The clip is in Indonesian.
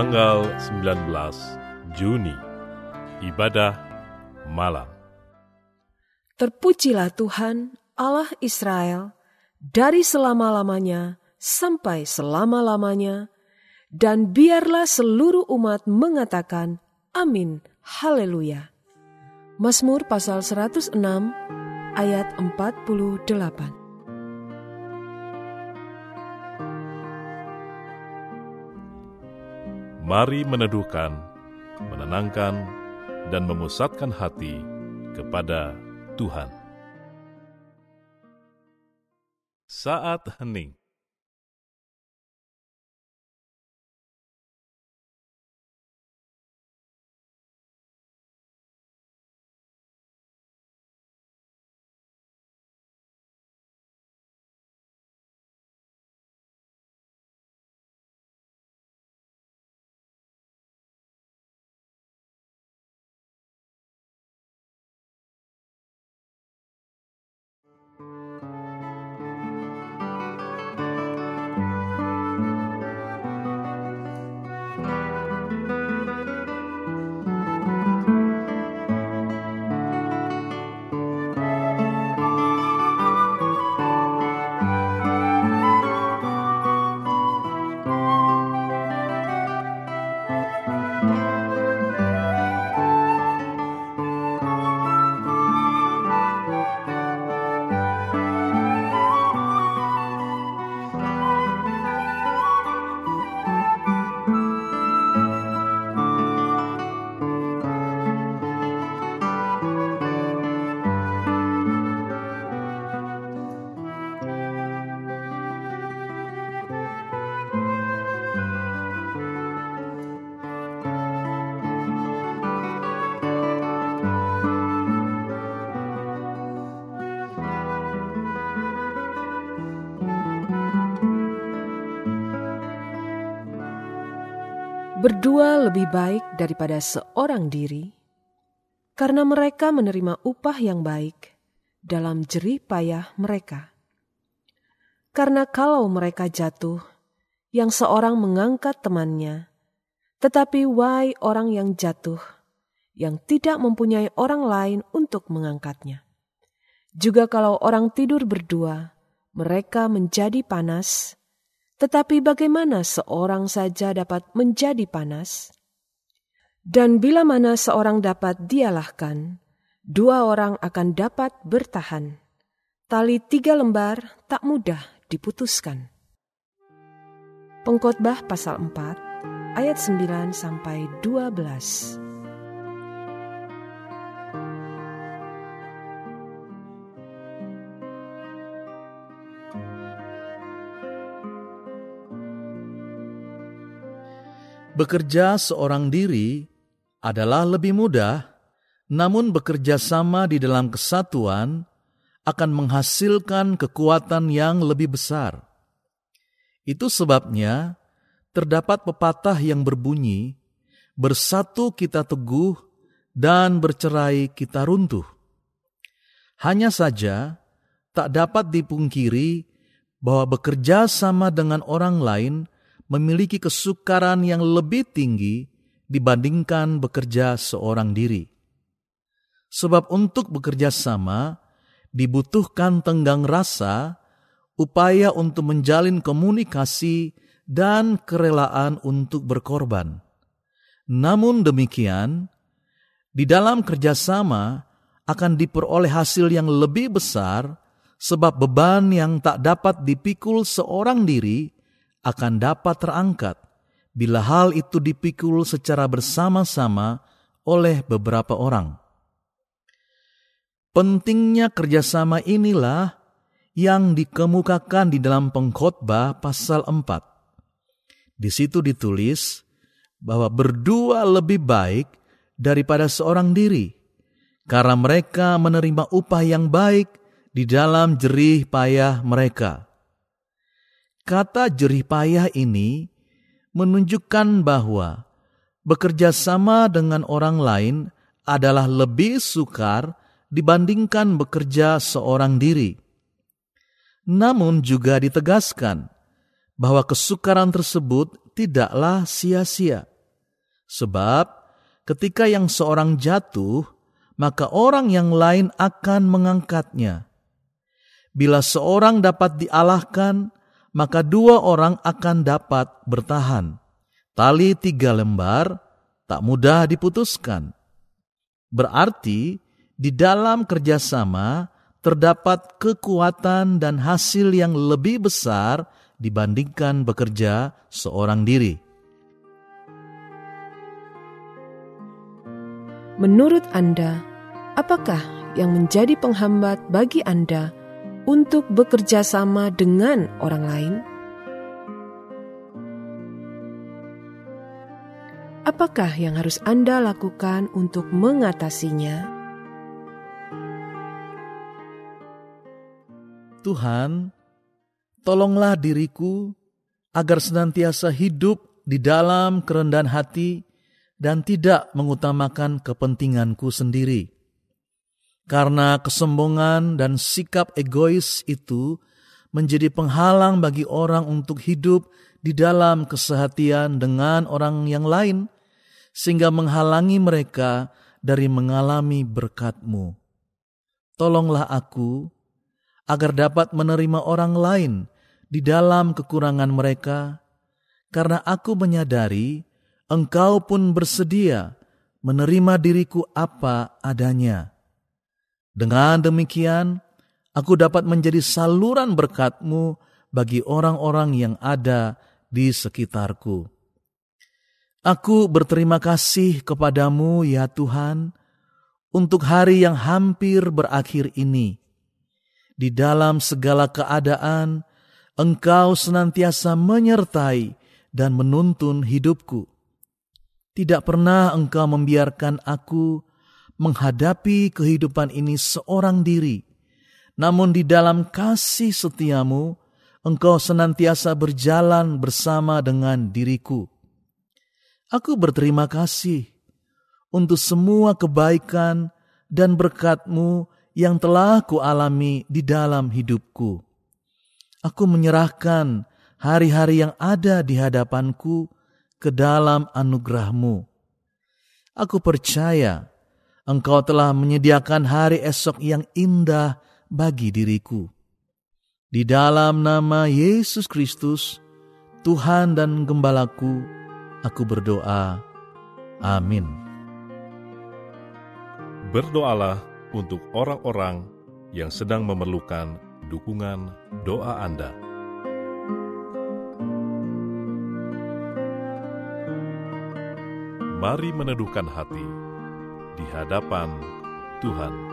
Tanggal 19 Juni Ibadah Malam. Terpujilah Tuhan Allah Israel dari selama-lamanya sampai selama-lamanya dan biarlah seluruh umat mengatakan amin haleluya. Mazmur pasal 106 ayat 48. Mari meneduhkan, menenangkan, dan memusatkan hati kepada Tuhan. Saat hening Berdua lebih baik daripada seorang diri, karena mereka menerima upah yang baik dalam jerih payah mereka. Karena kalau mereka jatuh, yang seorang mengangkat temannya, tetapi why orang yang jatuh, yang tidak mempunyai orang lain untuk mengangkatnya. Juga kalau orang tidur berdua, mereka menjadi panas, tetapi bagaimana seorang saja dapat menjadi panas? Dan bila mana seorang dapat dialahkan, dua orang akan dapat bertahan. Tali tiga lembar tak mudah diputuskan. Pengkhotbah pasal 4 ayat 9 sampai 12. Bekerja seorang diri adalah lebih mudah, namun bekerja sama di dalam kesatuan akan menghasilkan kekuatan yang lebih besar. Itu sebabnya terdapat pepatah yang berbunyi, "Bersatu kita teguh, dan bercerai kita runtuh." Hanya saja tak dapat dipungkiri bahwa bekerja sama dengan orang lain memiliki kesukaran yang lebih tinggi dibandingkan bekerja seorang diri. Sebab untuk bekerja sama dibutuhkan tenggang rasa, upaya untuk menjalin komunikasi, dan kerelaan untuk berkorban. Namun demikian, di dalam kerjasama akan diperoleh hasil yang lebih besar sebab beban yang tak dapat dipikul seorang diri akan dapat terangkat bila hal itu dipikul secara bersama-sama oleh beberapa orang. Pentingnya kerjasama inilah yang dikemukakan di dalam pengkhotbah pasal 4. Di situ ditulis bahwa berdua lebih baik daripada seorang diri, karena mereka menerima upah yang baik di dalam jerih payah mereka. Kata jerih payah ini menunjukkan bahwa bekerja sama dengan orang lain adalah lebih sukar dibandingkan bekerja seorang diri. Namun juga ditegaskan bahwa kesukaran tersebut tidaklah sia-sia. Sebab ketika yang seorang jatuh, maka orang yang lain akan mengangkatnya. Bila seorang dapat dialahkan, maka dua orang akan dapat bertahan. Tali tiga lembar tak mudah diputuskan. Berarti di dalam kerjasama terdapat kekuatan dan hasil yang lebih besar dibandingkan bekerja seorang diri. Menurut Anda, apakah yang menjadi penghambat bagi Anda untuk bekerja sama dengan orang lain? Apakah yang harus Anda lakukan untuk mengatasinya? Tuhan, tolonglah diriku agar senantiasa hidup di dalam kerendahan hati dan tidak mengutamakan kepentinganku sendiri. Karena kesombongan dan sikap egois itu menjadi penghalang bagi orang untuk hidup di dalam kesehatian dengan orang yang lain, sehingga menghalangi mereka dari mengalami berkat-Mu. Tolonglah aku agar dapat menerima orang lain di dalam kekurangan mereka, karena aku menyadari Engkau pun bersedia menerima diriku apa adanya. Dengan demikian, aku dapat menjadi saluran berkat-Mu bagi orang-orang yang ada di sekitarku. Aku berterima kasih kepadamu ya Tuhan untuk hari yang hampir berakhir ini. Di dalam segala keadaan, Engkau senantiasa menyertai dan menuntun hidupku. Tidak pernah Engkau membiarkan aku menghadapi kehidupan ini seorang diri, namun di dalam kasih setiamu, engkau senantiasa berjalan bersama dengan diriku. Aku berterima kasih untuk semua kebaikan dan berkatmu yang telah kualami di dalam hidupku. Aku menyerahkan hari-hari yang ada di hadapanku ke dalam anugerahmu. Aku percaya engkau telah menyediakan hari esok yang indah bagi diriku. Di dalam nama Yesus Kristus, Tuhan dan Gembalaku, aku berdoa. Amin. Berdoalah untuk orang-orang yang sedang memerlukan dukungan doa Anda. Mari meneduhkan hati di hadapan Tuhan.